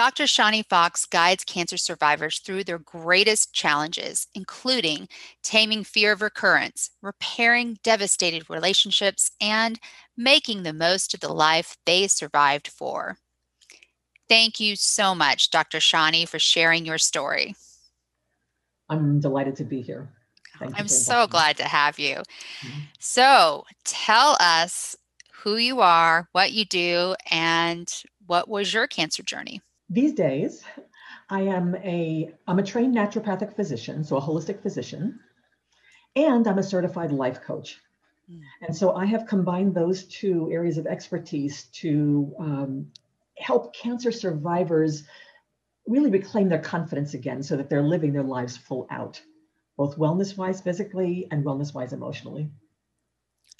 Dr. Shani Fox guides cancer survivors through their greatest challenges, including taming fear of recurrence, repairing devastated relationships, and making the most of the life they survived for. Thank you so much, Dr. Shani, for sharing your story. I'm delighted to be here. Thank I'm so glad to have you. Mm-hmm. So, tell us who you are, what you do, and what was your cancer journey? These days, I am a I'm a trained naturopathic physician, so a holistic physician, and I'm a certified life coach. Mm. And so I have combined those two areas of expertise to um, help cancer survivors really reclaim their confidence again so that they're living their lives full out, both wellness wise physically and wellness wise emotionally.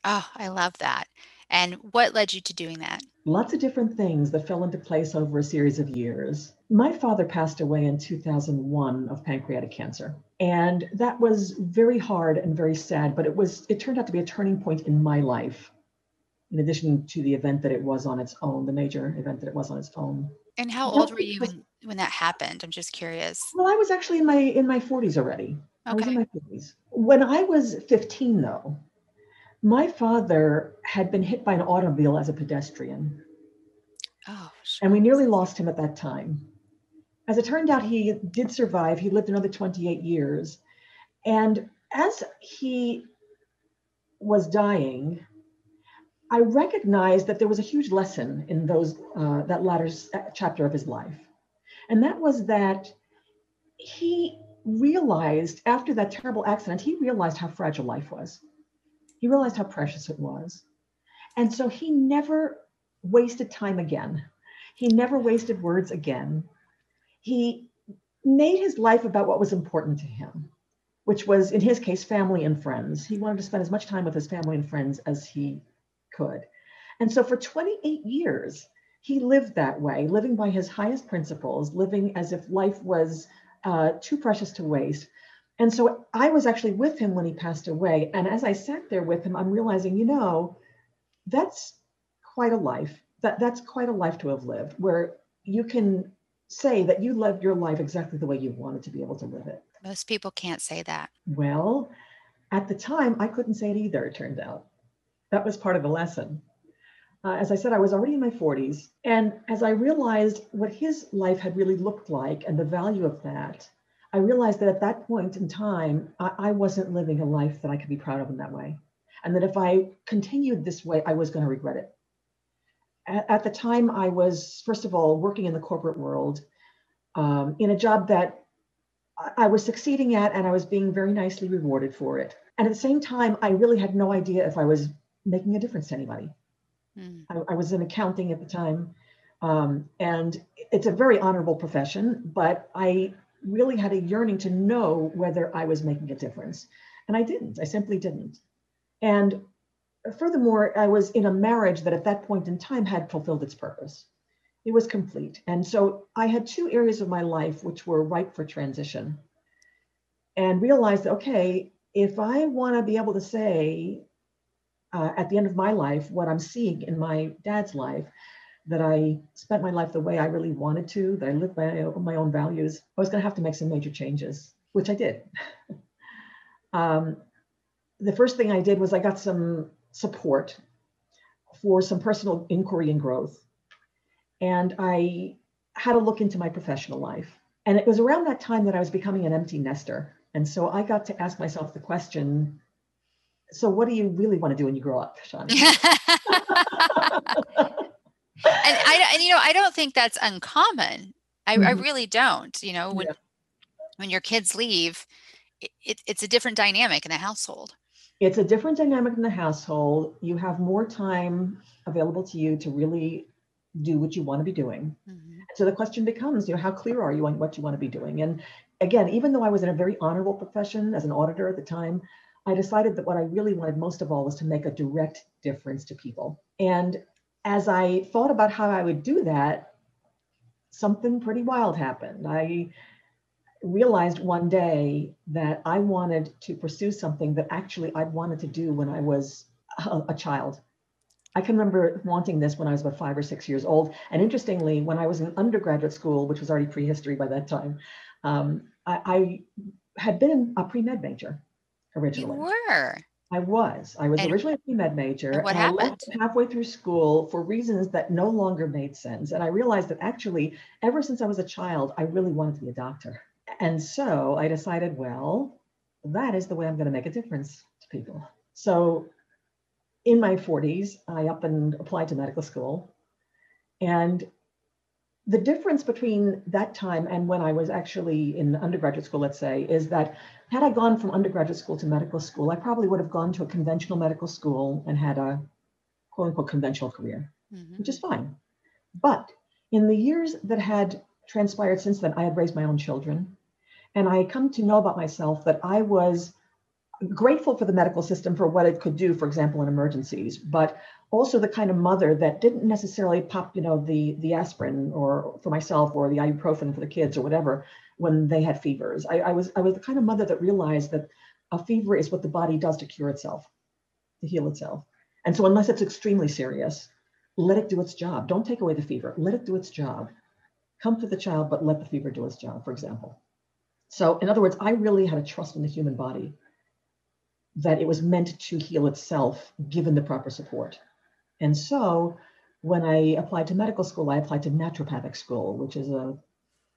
Oh, I love that. And what led you to doing that? Lots of different things that fell into place over a series of years. My father passed away in 2001 of pancreatic cancer. And that was very hard and very sad, but it was it turned out to be a turning point in my life. In addition to the event that it was on its own, the major event that it was on its own. And how old were you when, when that happened? I'm just curious. Well, I was actually in my in my 40s already. Okay. I was in my 40s. When I was 15 though, my father had been hit by an automobile as a pedestrian. Oh, sure. And we nearly lost him at that time. As it turned out, he did survive. He lived another 28 years. And as he was dying, I recognized that there was a huge lesson in those uh, that latter chapter of his life, and that was that he realized after that terrible accident, he realized how fragile life was. He realized how precious it was. And so he never wasted time again. He never wasted words again. He made his life about what was important to him, which was, in his case, family and friends. He wanted to spend as much time with his family and friends as he could. And so for 28 years, he lived that way, living by his highest principles, living as if life was uh, too precious to waste, and so I was actually with him when he passed away. And as I sat there with him, I'm realizing, you know, that's quite a life. That that's quite a life to have lived, where you can say that you lived your life exactly the way you wanted to be able to live it. Most people can't say that. Well, at the time, I couldn't say it either, it turned out. That was part of the lesson. Uh, as I said, I was already in my 40s. And as I realized what his life had really looked like and the value of that, I realized that at that point in time, I, I wasn't living a life that I could be proud of in that way. And that if I continued this way, I was going to regret it. At, at, the time, I was, first of all, working in the corporate world um, in a job that I was succeeding at and I was being very nicely rewarded for it. And at the same time, I really had no idea if I was making a difference to anybody. Mm. I, I, was in accounting at the time. Um, and it's a very honorable profession, but I really had a yearning to know whether I was making a difference. And I didn't, I simply didn't. And furthermore, I was in a marriage that at that point in time had fulfilled its purpose. It was complete. And so I had two areas of my life which were ripe for transition and realized, okay, if I want to be able to say uh, at the end of my life what I'm seeing in my dad's life, that I spent my life the way I really wanted to, that I lived by my own values, I was going to have to make some major changes, which I did. um, the first thing I did was I got some support for some personal inquiry and growth. And I had to look into my professional life. And it was around that time that I was becoming an empty nester. And so I got to ask myself the question so, what do you really want to do when you grow up, Shani? and I and you know I don't think that's uncommon. I, mm-hmm. I really don't. You know when yeah. when your kids leave, it, it's a different dynamic in the household. It's a different dynamic in the household. You have more time available to you to really do what you want to be doing. Mm-hmm. So the question becomes, you know, how clear are you on what you want to be doing? And again, even though I was in a very honorable profession as an auditor at the time, I decided that what I really wanted most of all was to make a direct difference to people. And as I thought about how I would do that, something pretty wild happened. I realized one day that I wanted to pursue something that actually I'd wanted to do when I was a, a, child. I can remember wanting this when I was about five or six years old. And interestingly, when I was in undergraduate school, which was already prehistory by that time, um, I, I, had been a pre med major originally. You were. I was. I was and, originally a pre-med major. And what happened? I left halfway through school for reasons that no longer made sense. And I realized that actually, ever since I was a child, I really wanted to be a doctor. And so I decided, well, that is the way I'm going to make a difference to people. So in my 40s, I up and applied to medical school. And the difference between that time and when I was actually in undergraduate school, let's say, is that had I gone from undergraduate school to medical school, I probably would have gone to a conventional medical school and had a quote unquote conventional career, mm-hmm. which is fine. But in the years that had transpired since then, I had raised my own children. And I had come to know about myself that I was grateful for the medical system for what it could do, for example, in emergencies, but also the kind of mother that didn't necessarily pop, you know, the the aspirin or for myself or the ibuprofen for the kids or whatever when they had fevers. I, I was I was the kind of mother that realized that a fever is what the body does to cure itself, to heal itself. And so unless it's extremely serious, let it do its job. Don't take away the fever. Let it do its job. Comfort the child, but let the fever do its job, for example. So in other words, I really had a trust in the human body that it was meant to heal itself given the proper support. And so when I applied to medical school, I applied to naturopathic school, which is a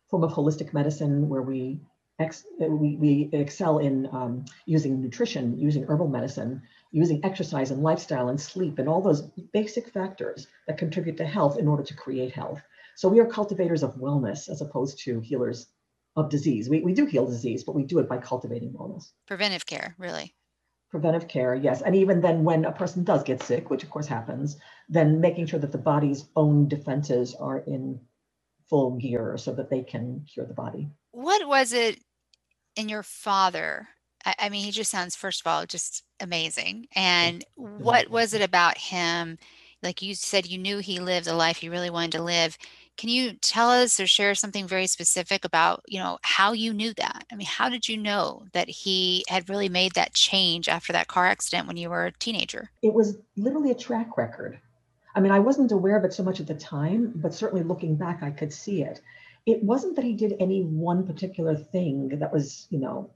form of holistic medicine where we ex- we, we excel in um, using nutrition, using herbal medicine, using exercise and lifestyle and sleep and all those basic factors that contribute to health in order to create health. So we are cultivators of wellness as opposed to healers of disease. We, we do heal disease, but we do it by cultivating wellness. Preventive care, really preventive care, yes. And even then, when a person does get sick, which of course happens, then making sure that the body's own defenses are in full gear so that they can cure the body. What was it in your father? I, I mean, he just sounds, first of all, just amazing. And what was it about him? Like you said, you knew he lived a life he really wanted to live. Can you tell us or share something very specific about, you know, how you knew that? I mean, how did you know that he had really made that change after that car accident when you were a teenager? It was literally a track record. I mean, I wasn't aware of it so much at the time, but certainly looking back, I could see it. It wasn't that he did any one particular thing that was, you know,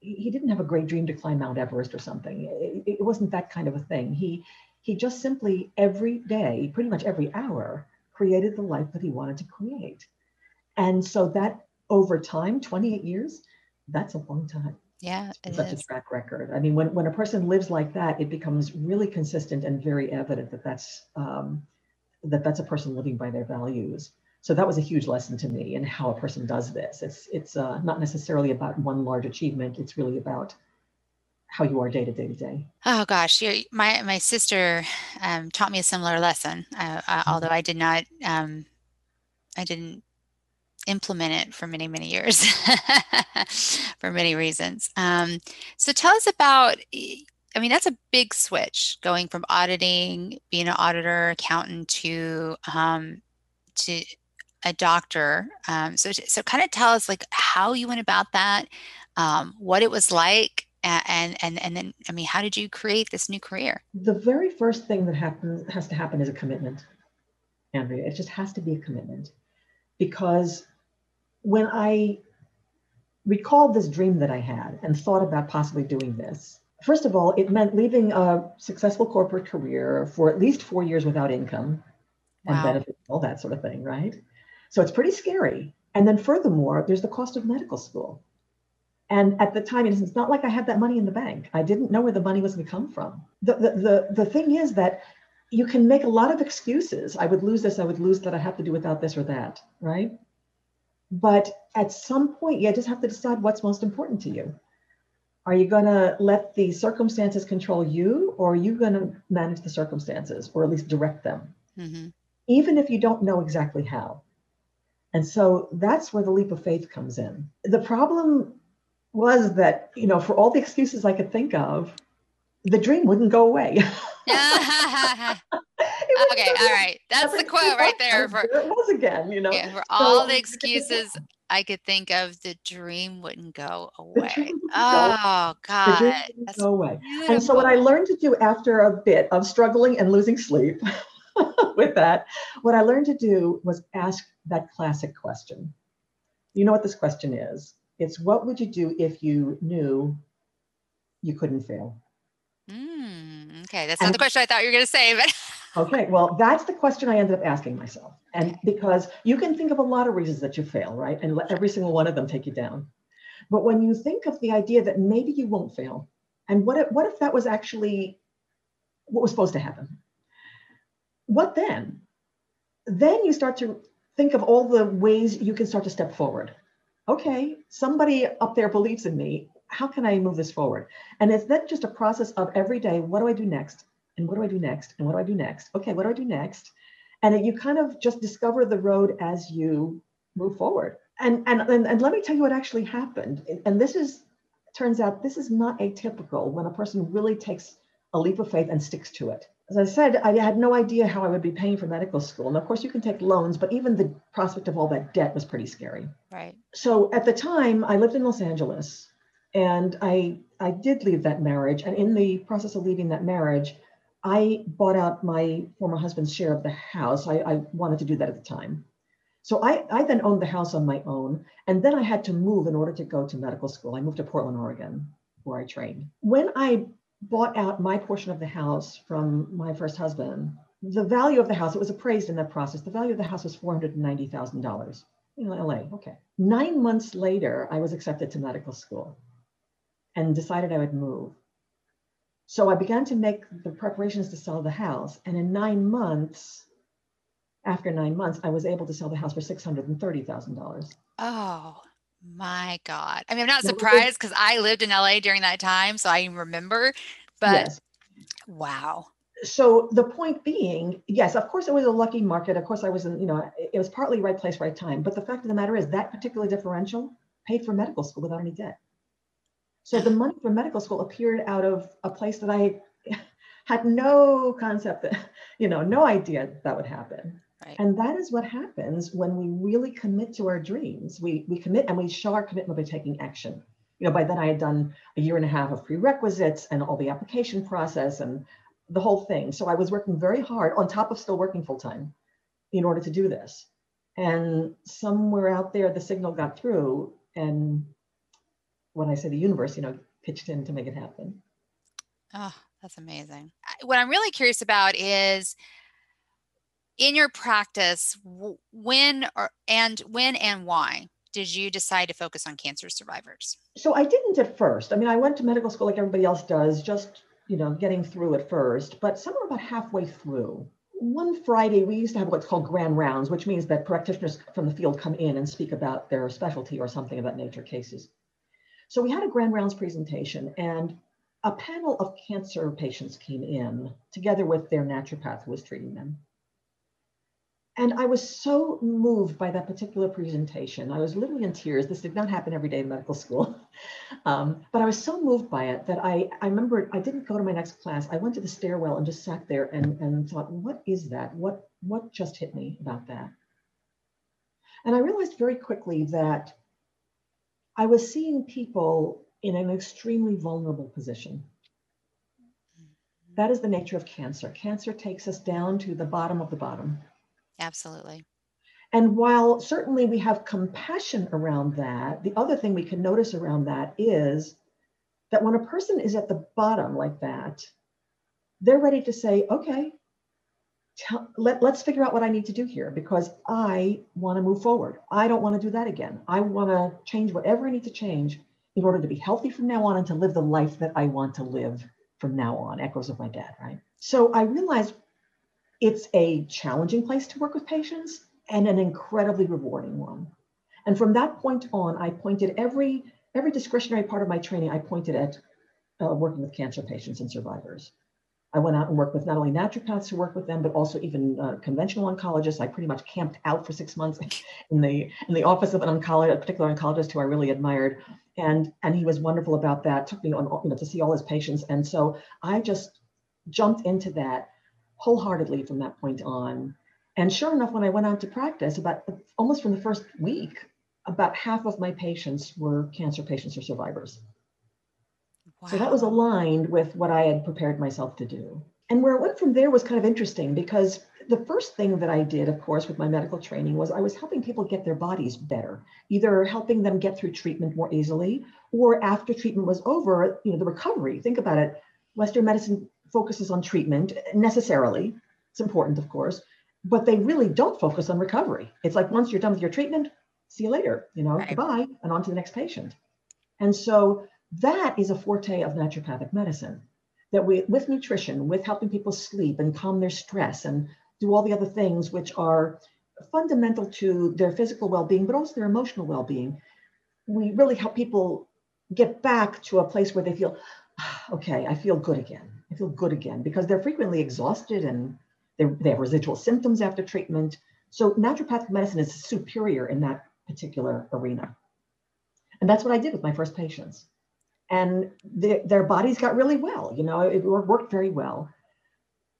he didn't have a great dream to climb Mount Everest or something. It, it wasn't that kind of a thing. He he just simply every day, pretty much every hour, created the life that he wanted to create. And so that over time, 28 years, that's a long time. Yeah, such is. a track record. I mean, when, when a person lives like that, it becomes really consistent and very evident that that's um, that that's a person living by their values. So that was a huge lesson to me in how a person does this. It's it's uh, not necessarily about one large achievement. It's really about how you are day to day to day. Oh gosh, my my sister um, taught me a similar lesson, uh, uh, mm-hmm. although I did not. Um, I didn't implement it for many many years for many reasons. Um, so tell us about. I mean, that's a big switch going from auditing, being an auditor, accountant to um, to a doctor. Um, so so kind of tell us like how you went about that, um, what it was like and and and then i mean how did you create this new career? The very first thing that happens has to happen is a commitment andrea. It just has to be a commitment. Because when i recalled this dream that i had and thought about possibly doing this first of all it meant leaving a successful corporate career for at least four years without income wow. and benefits all that sort of thing right? So it's pretty scary. And then furthermore there's the cost of medical school and at the time, it's not like I had that money in the bank. I didn't know where the money was going to come from. The, the, the, the thing is that you can make a lot of excuses. I would lose this, I would lose that, I have to do without this or that, right? But at some point, you just have to decide what's most important to you. Are you going to let the circumstances control you, or are you going to manage the circumstances, or at least direct them? Mm-hmm. even if you don't know exactly how. And so that's where the leap of faith comes in. The problem was that, you know, for all the excuses I could think of, the dream wouldn't go away. okay, all right. That's the quote right there. For, it was again, you know. Yeah, for all the excuses I could think of, the dream wouldn't go away. Oh God, that's go away. Beautiful. And so what I learned to do after a bit of struggling and losing sleep with that, what I learned to do was ask that classic question. You know what this question is? It's what would you do if you knew you couldn't fail? Mm, okay, that's not the question I thought you were going to say, but okay, well, that's the question I ended up asking myself. And because you can think of a lot of reasons that you fail, right? And let every single one of them take you down. But when you think of the idea that maybe you won't fail, and what if, what if that was actually what was supposed to happen? What then? Then you start to think of all the ways you can start to step forward. Okay, somebody up there believes in me. How can I move this forward? And it's then just a process of every day, what do I do next? And what do I do next? And what do I do next? Okay, what do I do next? And you kind of just discover the road as you move forward. And, and, and, and let me tell you what actually happened. And this is, turns out, this is not atypical when a person really takes a leap of faith and sticks to it as I said, I had no idea how I would be paying for medical school. And of course, you can take loans, but even the prospect of all that debt was pretty scary. Right. So at the time, I lived in Los Angeles, and I I did leave that marriage. And in the process of leaving that marriage, I bought out my former husband's share of the house. I, I wanted to do that at the time. So I, I then owned the house on my own. And then I had to move in order to go to medical school. I moved to Portland, Oregon, where I trained. When I bought out my portion of the house from my first husband, the value of the house, it was appraised in that process. The value of the house was $490,000 in LA. Okay. Nine months later, I was accepted to medical school and decided I would move. So I began to make the preparations to sell the house. And in nine months, after nine months, I was able to sell the house for $630,000. Oh, my God. I mean, I'm not surprised because I lived in LA during that time. So I remember, but yes. wow. So the point being, yes, of course it was a lucky market. Of course I was in, you know, it was partly right place, right time. But the fact of the matter is that particular differential paid for medical school without any debt. So the money for medical school appeared out of a place that I had no concept that, you know, no idea that would happen. Right. And that is what happens when we really commit to our dreams. We, we commit and we show our commitment by taking action. You know, by then I had done a year and a half of prerequisites and all the application process and the whole thing. So I was working very hard on top of still working full time in order to do this. And somewhere out there, the signal got through. And when I say the universe, you know, pitched in to make it happen. Oh, that's amazing. What I'm really curious about is in your practice, when or and when and why did you decide to focus on cancer survivors? So I didn't at first. I mean, I went to medical school like everybody else does, just you know, getting through at first. But somewhere about halfway through, one Friday we used to have what's called grand rounds, which means that practitioners from the field come in and speak about their specialty or something about nature cases. So we had a grand rounds presentation, and a panel of cancer patients came in together with their naturopath who was treating them. And I was so moved by that particular presentation. I was literally in tears. This did not happen every day in medical school. Um, but I was so moved by it that I, I remember I didn't go to my next class. I went to the stairwell and just sat there and, and thought, what is that? What, what just hit me about that? And I realized very quickly that I was seeing people in an extremely vulnerable position. That is the nature of cancer. Cancer takes us down to the bottom of the bottom Absolutely. And while certainly we have compassion around that, the other thing we can notice around that is that when a person is at the bottom like that, they're ready to say, okay, tell, let, let's figure out what I need to do here because I want to move forward. I don't want to do that again. I want to change whatever I need to change in order to be healthy from now on and to live the life that I want to live from now on. Echoes of my dad, right? So I realized it's a challenging place to work with patients and an incredibly rewarding one. And from that point on, I pointed every every discretionary part of my training, I pointed at uh, working with cancer patients and survivors. I went out and worked with not only naturopaths who work with them, but also even uh, conventional oncologists. I pretty much camped out for six months in the in the office of an oncologist, a particular oncologist who I really admired, and and he was wonderful about that. Took me on you know to see all his patients, and so I just jumped into that wholeheartedly from that point on. And sure enough, when I went out to practice, about almost from the first week, about half of my patients were cancer patients or survivors. Wow. So that was aligned with what I had prepared myself to do. And where it went from there was kind of interesting because the first thing that I did, of course, with my medical training was I was helping people get their bodies better, either helping them get through treatment more easily or after treatment was over, you know, the recovery. Think about it. Western medicine focuses on treatment necessarily. It's important, of course, but they really don't focus on recovery. It's like once you're done with your treatment, see you later, you know, right. goodbye, and on to the next patient. And so that is a forte of naturopathic medicine that we, with nutrition, with helping people sleep and calm their stress and do all the other things which are fundamental to their physical well-being, but also their emotional well-being, we really help people get back to a place where they feel, ah, okay, I feel good again. Feel good again because they're frequently exhausted and they have residual symptoms after treatment. So naturopathic medicine is superior in that particular arena. And that's what I did with my first patients. And the, their bodies got really well, you know, it worked very well.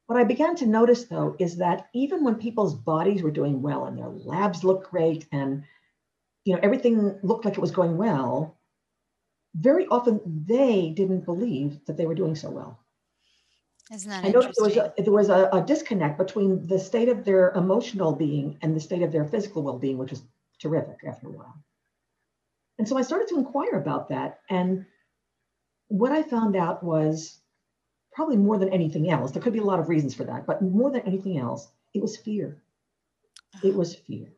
What I began to notice though is that even when people's bodies were doing well and their labs looked great and you know everything looked like it was going well, very often they didn't believe that they were doing so well. Isn't that I noticed there was, a, there was a, a, disconnect between the state of their emotional being and the state of their physical well-being, which was terrific after a while. And so I started to inquire about that. And what I found out was probably more than anything else, there could be a lot of reasons for that, but more than anything else, it was fear. It was fear.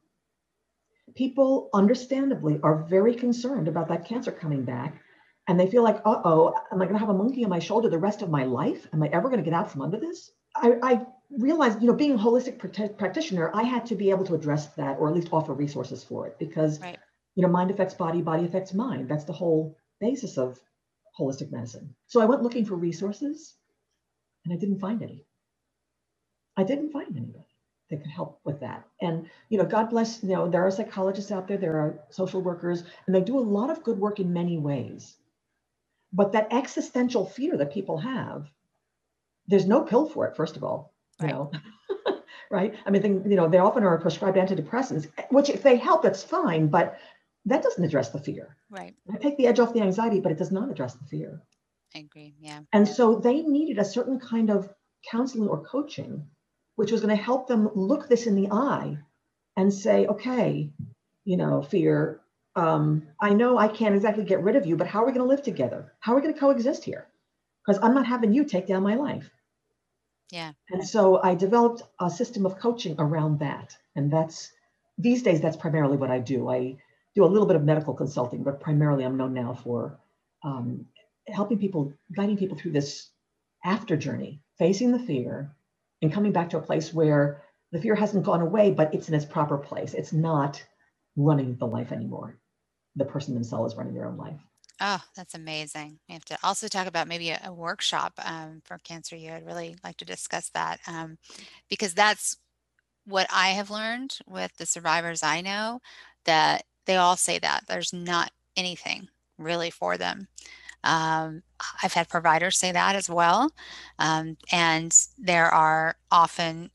People, understandably, are very concerned about that cancer coming back and they feel like, uh oh, am I going to have a monkey on my shoulder the rest of my life? Am I ever going to get out from under this? I, I realized, you know, being a holistic practitioner, I had to be able to address that or at least offer resources for it because, right. you know, mind affects body, body affects mind. That's the whole basis of holistic medicine. So I went looking for resources and I didn't find any. I didn't find anybody that could help with that. And, you know, God bless, you know, there are psychologists out there, there are social workers, and they do a lot of good work in many ways. But that existential fear that people have, there's no pill for it, first of all, you know. right? I mean, you know, they often are prescribed antidepressants, which if they help, that's fine, but that doesn't address the fear. Right. I take the edge off the anxiety, but it does not address the fear. I agree. Yeah. And so they needed a certain kind of counseling or coaching, which was going to help them look this in the eye and say, okay, you know, fear, um, I know I can't exactly get rid of you, but how are we going to live together? How are we going to coexist here? Because I'm not having you take down my life. Yeah. And so I developed a system of coaching around that. And that's these days, that's primarily what I do. I do a little bit of medical consulting, but primarily I'm known now for um, helping people, guiding people through this after journey, facing the fear and coming back to a place where the fear hasn't gone away, but it's in its proper place. It's not running the life anymore the person themselves running their own life. Oh, that's amazing. We have to also talk about maybe a, a workshop um, for Cancer U. I'd really like to discuss that um, because that's what I have learned with the survivors I know that they all say that there's not anything really for them. Um, I've had providers say that as well. Um, and there are often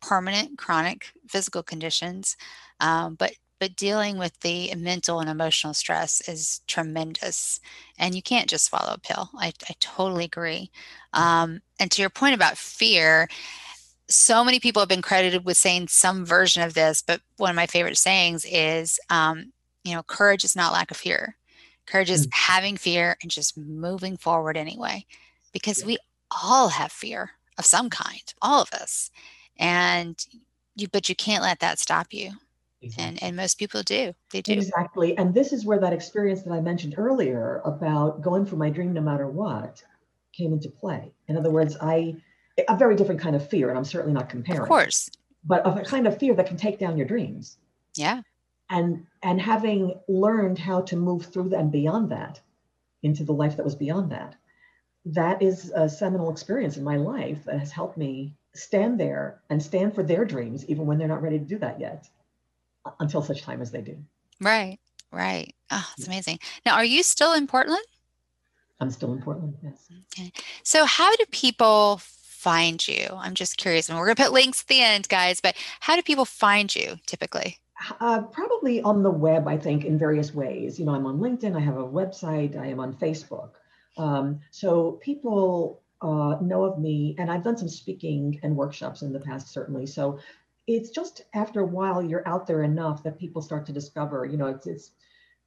permanent chronic physical conditions, um, but but dealing with the mental and emotional stress is tremendous and you can't just swallow a pill i, I totally agree um, and to your point about fear so many people have been credited with saying some version of this but one of my favorite sayings is um, you know courage is not lack of fear courage is mm. having fear and just moving forward anyway because yeah. we all have fear of some kind all of us and you but you can't let that stop you Exactly. And, and most people do. They do. Exactly. And this is where that experience that I mentioned earlier about going for my dream no matter what came into play. In other words, I, a very different kind of fear, and I'm certainly not comparing. Of course. But of a kind of fear that can take down your dreams. Yeah. And and having learned how to move through and beyond that into the life that was beyond that, that is a seminal experience in my life that has helped me stand there and stand for their dreams, even when they're not ready to do that yet, until such time as they do. Right, right. Oh, it's amazing. Now, are you still in Portland? I'm still in Portland, yes. Okay. So, how do people find you? I'm just curious, and we're going to put links at the end, guys, but how do people find you typically? Uh, probably on the web, I think, in various ways. You know, I'm on LinkedIn, I have a website, I am on Facebook. Um, so people uh, know of me, and I've done some speaking and workshops in the past, certainly. So it's just after a while you're out there enough that people start to discover. You know, it's it's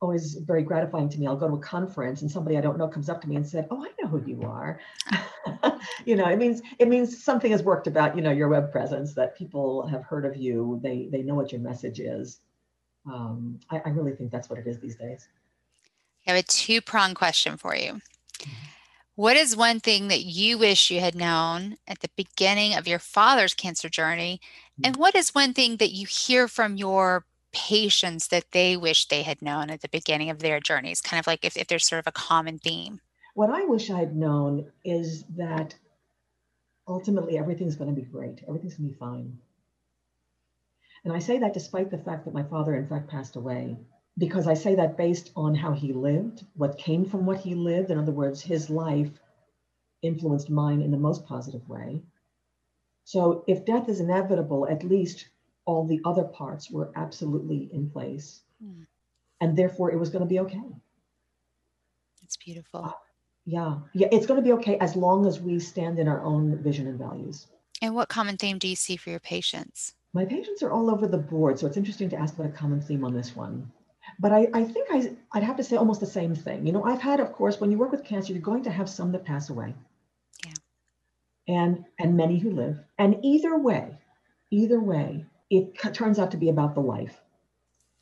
always very gratifying to me. I'll go to a conference and somebody I don't know comes up to me and said, "Oh, I know who you are." you know, it means it means something has worked about you know your web presence that people have heard of you. They they know what your message is. Um, I, I really think that's what it is these days. I have a two prong question for you. What is one thing that you wish you had known at the beginning of your father's cancer journey? And mm. what is one thing that you hear from your patients that they wish they had known at the beginning of their journeys? Kind of like if, if there's sort of a common theme. What I wish I'd known is that ultimately everything's going to be great, everything's going to be fine. And I say that despite the fact that my father, in fact, passed away because I say that based on how he lived, what came from what he lived. In other words, his life influenced mine in the most positive way. So if death is inevitable, at least all the other parts were absolutely in place. Mm. And therefore, it was going to be okay. It's beautiful. Uh, yeah. Yeah. It's going to be okay as long as we stand in our own vision and values. And what common theme do you see for your patients? My patients are all over the board. So it's interesting to ask about a common theme on this one. But I, I think I, I'd have to say almost the same thing. You know, I've had, of course, when you work with cancer, you're going to have some that pass away. Yeah. And and many who live. And either way, either way, it turns out to be about the life.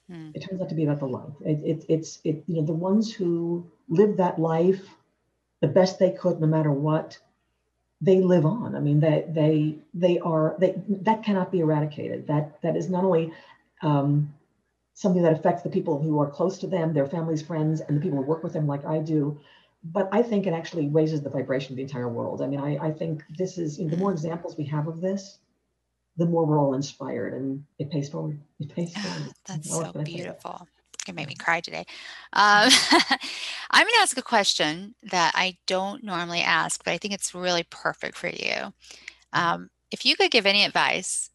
Hmm. It turns out to be about the life. It, it, it's it you know the ones who live that life the best they could, no matter what, they live on. I mean, they they they are they that cannot be eradicated. That that is not only um, something that affects the people who are close to them, their families, friends, and the people who work with them, like I do. But I think it actually raises the vibration of the entire world. I mean, I, I think this is you know, the more examples we have of this, the more we're all inspired, and it pays forward. It pays forward. That's so beautiful. It made me cry today. Um, I'm going to ask a question that I don't normally ask, but I think it's really perfect for you. Um, if you could give any advice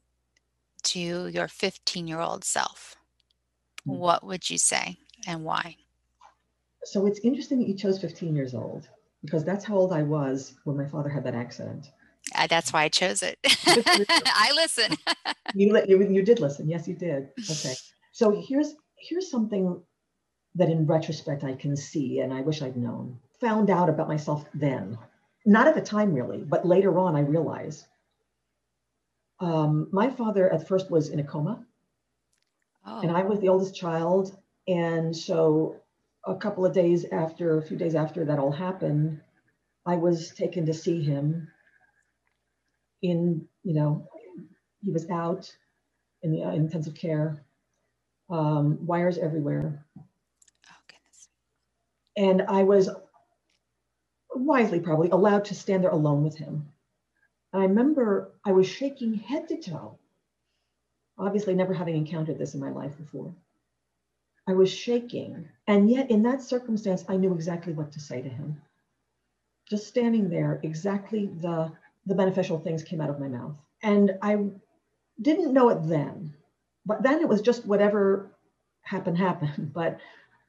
to your 15 year old self. What would you say and why? So it's interesting that you chose 15 years old because that's how old I was when my father had that accident. Uh, that's why I chose it. I listen. you, you, you did listen. Yes, you did. Okay. So here's here's something that in retrospect I can see and I wish I'd known. Found out about myself then. Not at the time really, but later on I realized. Um, my father at first was in a coma Oh. And I was the oldest child. And so a couple of days after, a few days after that all happened, I was taken to see him in, you know, he was out in the uh, intensive care, um, wires everywhere. Oh, goodness. And I was wisely probably allowed to stand there alone with him. And I remember I was shaking head to toe obviously never having encountered this in my life before. I was shaking. And yet, in that circumstance, I knew exactly what to say to him. Just standing there, exactly the, the beneficial things came out of my mouth. And I didn't know it then, but then it was just whatever happened, happened. But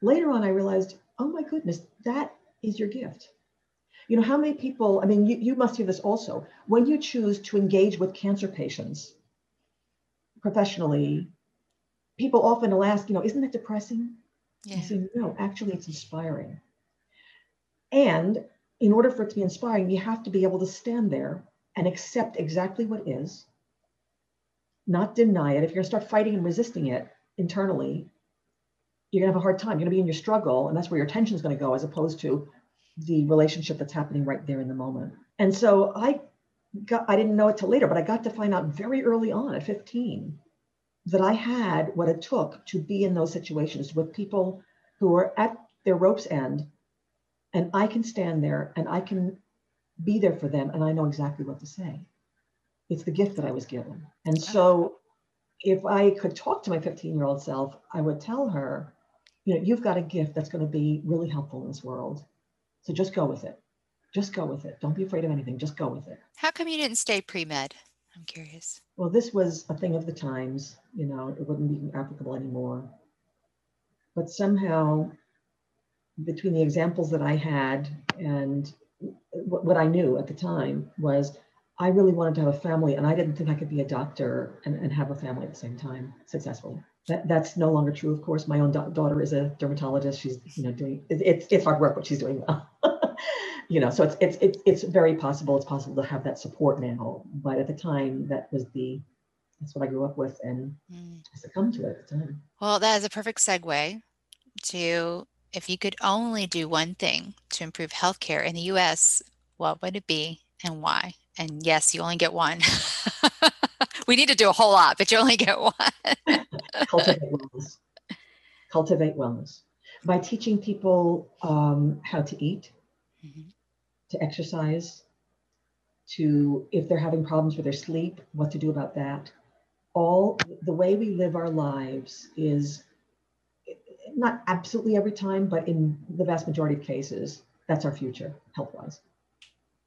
later on, I realized, oh my goodness, that is your gift. You know, how many people, I mean, you, you must hear this also, when you choose to engage with cancer patients, professionally, people often will ask, you know, isn't that depressing? Yeah. I say, no, actually, it's inspiring. And in order for it to be inspiring, you have to be able to stand there and accept exactly what is, not deny it. If you're going to start fighting and resisting it internally, you're going to have a hard time. You're going to be in your struggle, and that's where your attention is going to go, as opposed to the relationship that's happening right there in the moment. And so I got, I didn't know it till later, but I got to find out very early on at 15 that I had what it took to be in those situations with people who are at their rope's end. And I can stand there and I can be there for them and I know exactly what to say. It's the gift that I was given. And so if I could talk to my 15 year old self, I would tell her, you know, you've got a gift that's going to be really helpful in this world. So just go with it. Just go with it. Don't be afraid of anything. Just go with it. How come you didn't stay pre med? I'm curious. Well, this was a thing of the times, you know, it wouldn't be applicable anymore. But somehow, between the examples that I had and what I knew at the time was I really wanted to have a family, and I didn't think I could be a doctor and, and have a family at the same time successfully. That, that's no longer true, of course. My own da- daughter is a dermatologist. She's, you know, doing it, it's it's hard work, but she's doing well. you know, so it's it's it's it's very possible. It's possible to have that support now, but at the time, that was the that's what I grew up with, and mm. I succumbed to it at the time. Well, that is a perfect segue to if you could only do one thing to improve healthcare in the U.S., what would it be and why? And yes, you only get one. we need to do a whole lot, but you only get one. Cultivate wellness. Cultivate wellness by teaching people um, how to eat, mm-hmm. To exercise, to if they're having problems with their sleep, what to do about that. All the way we live our lives is not absolutely every time, but in the vast majority of cases, that's our future health wise.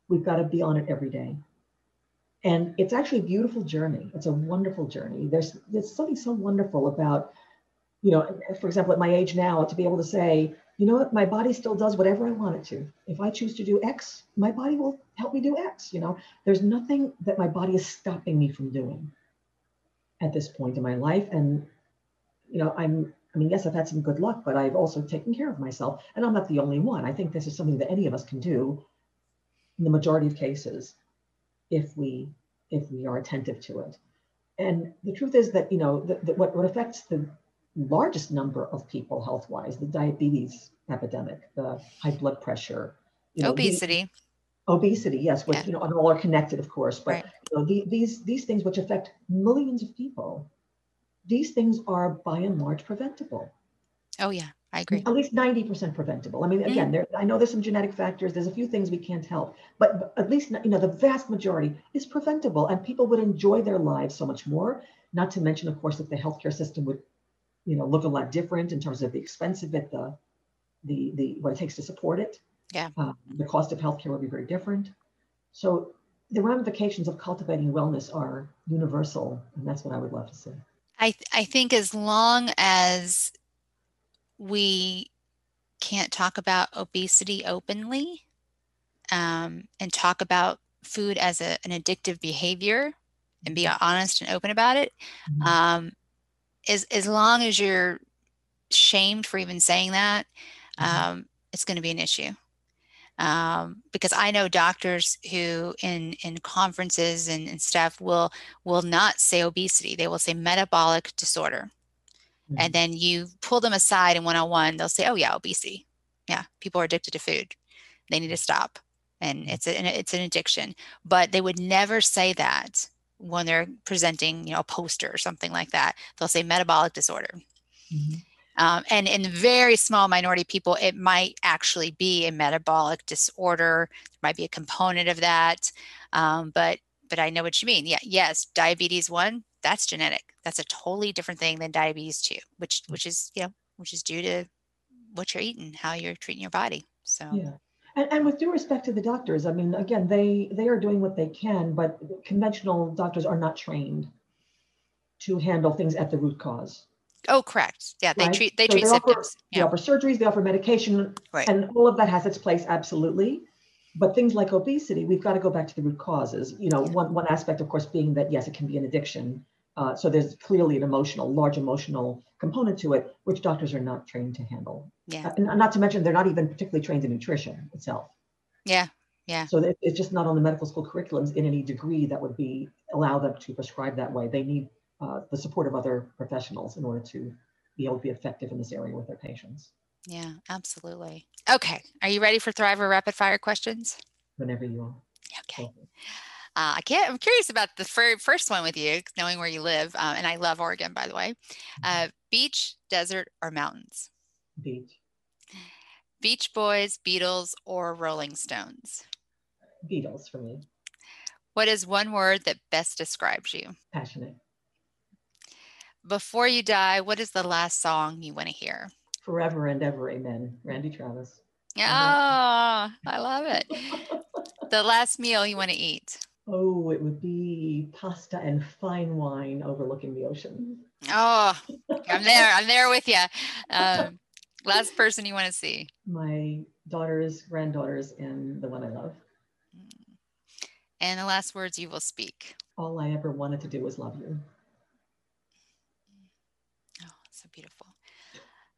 We've got to be on it every day. And it's actually a beautiful journey. It's a wonderful journey. There's there's something so wonderful about, you know, for example, at my age now, to be able to say, you know what, my body still does whatever I want it to. If I choose to do X, my body will help me do X. You know, there's nothing that my body is stopping me from doing at this point in my life. And, you know, I'm I mean, yes, I've had some good luck, but I've also taken care of myself. And I'm not the only one. I think this is something that any of us can do in the majority of cases if we if we are attentive to it. And the truth is that you know that what, what affects the largest number of people health-wise, the diabetes epidemic, the high blood pressure, you know, obesity. The, obesity, yes, which yeah. you know, and all are connected, of course, but right. you know, the, these these things which affect millions of people, these things are by and large preventable. Oh yeah. I agree. At least 90% preventable. I mean, mm-hmm. again, there, I know there's some genetic factors. There's a few things we can't help, but, but at least, you know, the vast majority is preventable and people would enjoy their lives so much more. Not to mention, of course, that the healthcare system would, you know, look a lot different in terms of the expense of it, the, the, the, what it takes to support it. Yeah. Uh, the cost of healthcare will be very different. So the ramifications of cultivating wellness are universal. And that's what I would love to see. I, th- I think as long as we can't talk about obesity openly um, and talk about food as a, an addictive behavior and be mm-hmm. honest and open about it mm-hmm. um, as, as long as you're shamed for even saying that mm-hmm. um, it's going to be an issue um, because I know doctors who in in conferences and, and stuff will will not say obesity; they will say metabolic disorder, Mm-hmm. And then you pull them aside in one on one, they'll say, oh, yeah, obesity. Yeah, people are addicted to food. They need to stop. And mm-hmm. it's, a, it's an addiction. But they would never say that when they're presenting, you know, a poster or something like that. They'll say metabolic disorder. Mm-hmm. Um, and in very small minority people, it might actually be a metabolic disorder. There might be a component of that. Um, but but I know what you mean. Yeah, yes, diabetes one, that's genetic. That's a totally different thing than diabetes two, which mm. which is you know which is due to what you're eating, how you're treating your body. So yeah. And, and with due respect to the doctors, I mean, again, they they are doing what they can, but conventional doctors are not trained to handle things at the root cause. Oh, correct. Yeah, they right? treat they so treat they symptoms. Offer, yeah. They offer surgeries, they offer medication, right. and all of that has its place, absolutely. But things like obesity, we've got to go back to the root causes. You know, one one aspect, of course, being that yes, it can be an addiction, uh, so there's clearly an emotional, large emotional component to it, which doctors are not trained to handle. Yeah. Uh, and not to mention, they're not even particularly trained in nutrition itself. Yeah. Yeah. So it's just not on the medical school curriculums in any degree that would be allow them to prescribe that way. They need uh, the support of other professionals in order to be able to be effective in this area with their patients. Yeah, absolutely. Okay. Are you ready for Thriver rapid fire questions? Whenever you are. Okay. Uh, I can't. I'm curious about the fir- first one with you, knowing where you live, uh, and I love Oregon, by the way. Mm-hmm. Uh, beach, desert, or mountains? Beach. Beach Boys, Beatles, or Rolling Stones? Beatles for me. What is one word that best describes you? Passionate. Before you die, what is the last song you want to hear? Forever and ever, amen. Randy Travis. Oh, I love it. the last meal you want to eat? Oh, it would be pasta and fine wine overlooking the ocean. Oh, I'm there. I'm there with you. Um, last person you want to see? My daughters, granddaughters, and the one I love. And the last words you will speak. All I ever wanted to do was love you. Oh, so beautiful.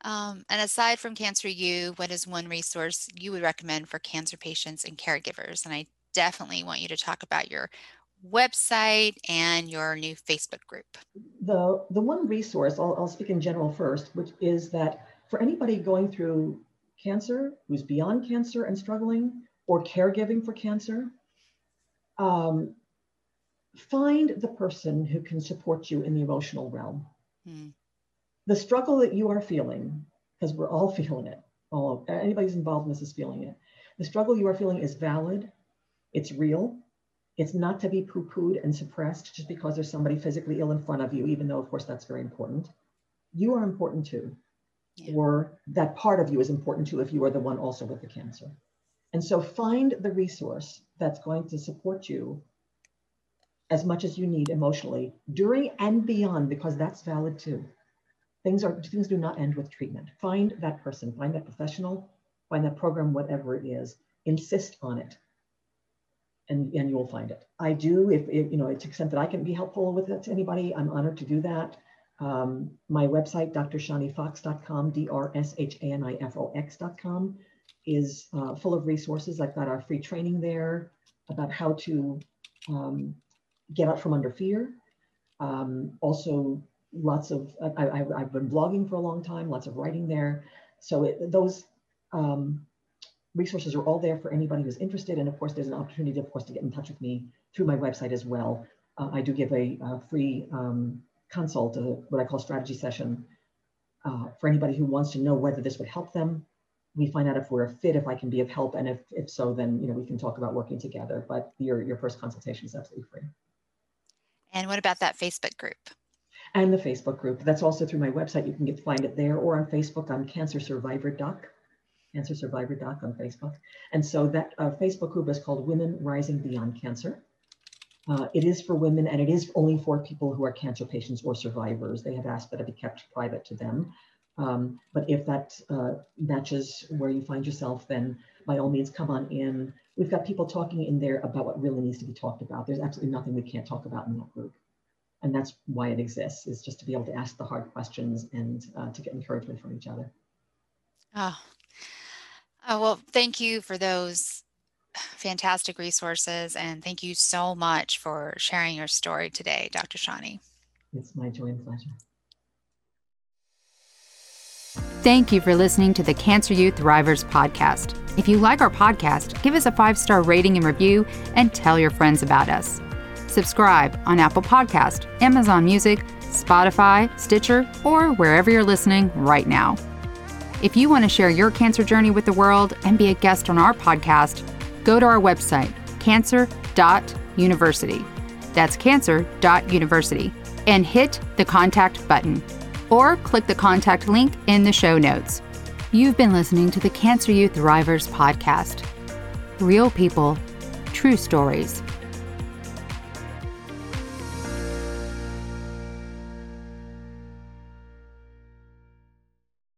Um, and aside from Cancer U, what is one resource you would recommend for cancer patients and caregivers? And I definitely want you to talk about your website and your new Facebook group. The, the one resource, I'll, I'll speak in general first, which is that for anybody going through cancer, who's beyond cancer and struggling, or caregiving for cancer, um, find the person who can support you in the emotional realm. Hmm the struggle that you are feeling, because we're all feeling it, all of, anybody who's involved in this is feeling it. The struggle you are feeling is valid, it's real, it's not to be poo-pooed and suppressed just because there's somebody physically ill in front of you, even though of course that's very important. You are important too, yeah. or that part of you is important too if you are the one also with the cancer. And so find the resource that's going to support you as much as you need emotionally during and beyond, because that's valid too. Things are things do not end with treatment. Find that person, find that professional, find that program, whatever it is. Insist on it, and and you will find it. I do if, if you know to the extent that I can be helpful with it to anybody. I'm honored to do that. Um, my website, drshanifox.com, D-R-S-H-A-N-I-F-O-X.com, is uh, full of resources. I've got our free training there about how to um, get out from under fear. Um, also lots of, I, have been blogging for a long time, lots of writing there. So it, those um, resources are all there for anybody who's interested. And of course, there's an opportunity, of course, to get in touch with me through my website as well. Uh, I do give a, a free um, consult, a, what I call strategy session, uh, for anybody who wants to know whether this would help them. We find out if we're a fit, if I can be of help, and if, if so, then you know we can talk about working together. But your your first consultation is absolutely free. And what about that Facebook group? and the Facebook group. That's also through my website. You can get find it there or on Facebook. I'm Cancer Survivor Doc, Cancer Survivor Doc on Facebook. And so that uh, Facebook group is called Women Rising Beyond Cancer. Uh, it is for women and it is only for people who are cancer patients or survivors. They have asked that it be kept private to them. Um, but if that uh, matches where you find yourself, then by all means come on in. We've got people talking in there about what really needs to be talked about. There's absolutely nothing we can't talk about in that group and that's why it exists is just to be able to ask the hard questions and uh, to get encouragement from each other oh. Oh well thank you for those fantastic resources and thank you so much for sharing your story today dr Shani. it's my joy and pleasure Thank you for listening to the Cancer U Thrivers podcast. If you like our podcast, give us a five star rating and review and tell your friends about us. Subscribe on Apple Podcast, Amazon Music, Spotify, Stitcher, or wherever you're listening right now. If you want to share your cancer journey with the world and be a guest on our podcast, go to our website, cancer.university. That's cancer.university. And hit the contact button. Or click the contact link in the show notes. You've been listening to the Cancer U Thrivers podcast. Real people, true stories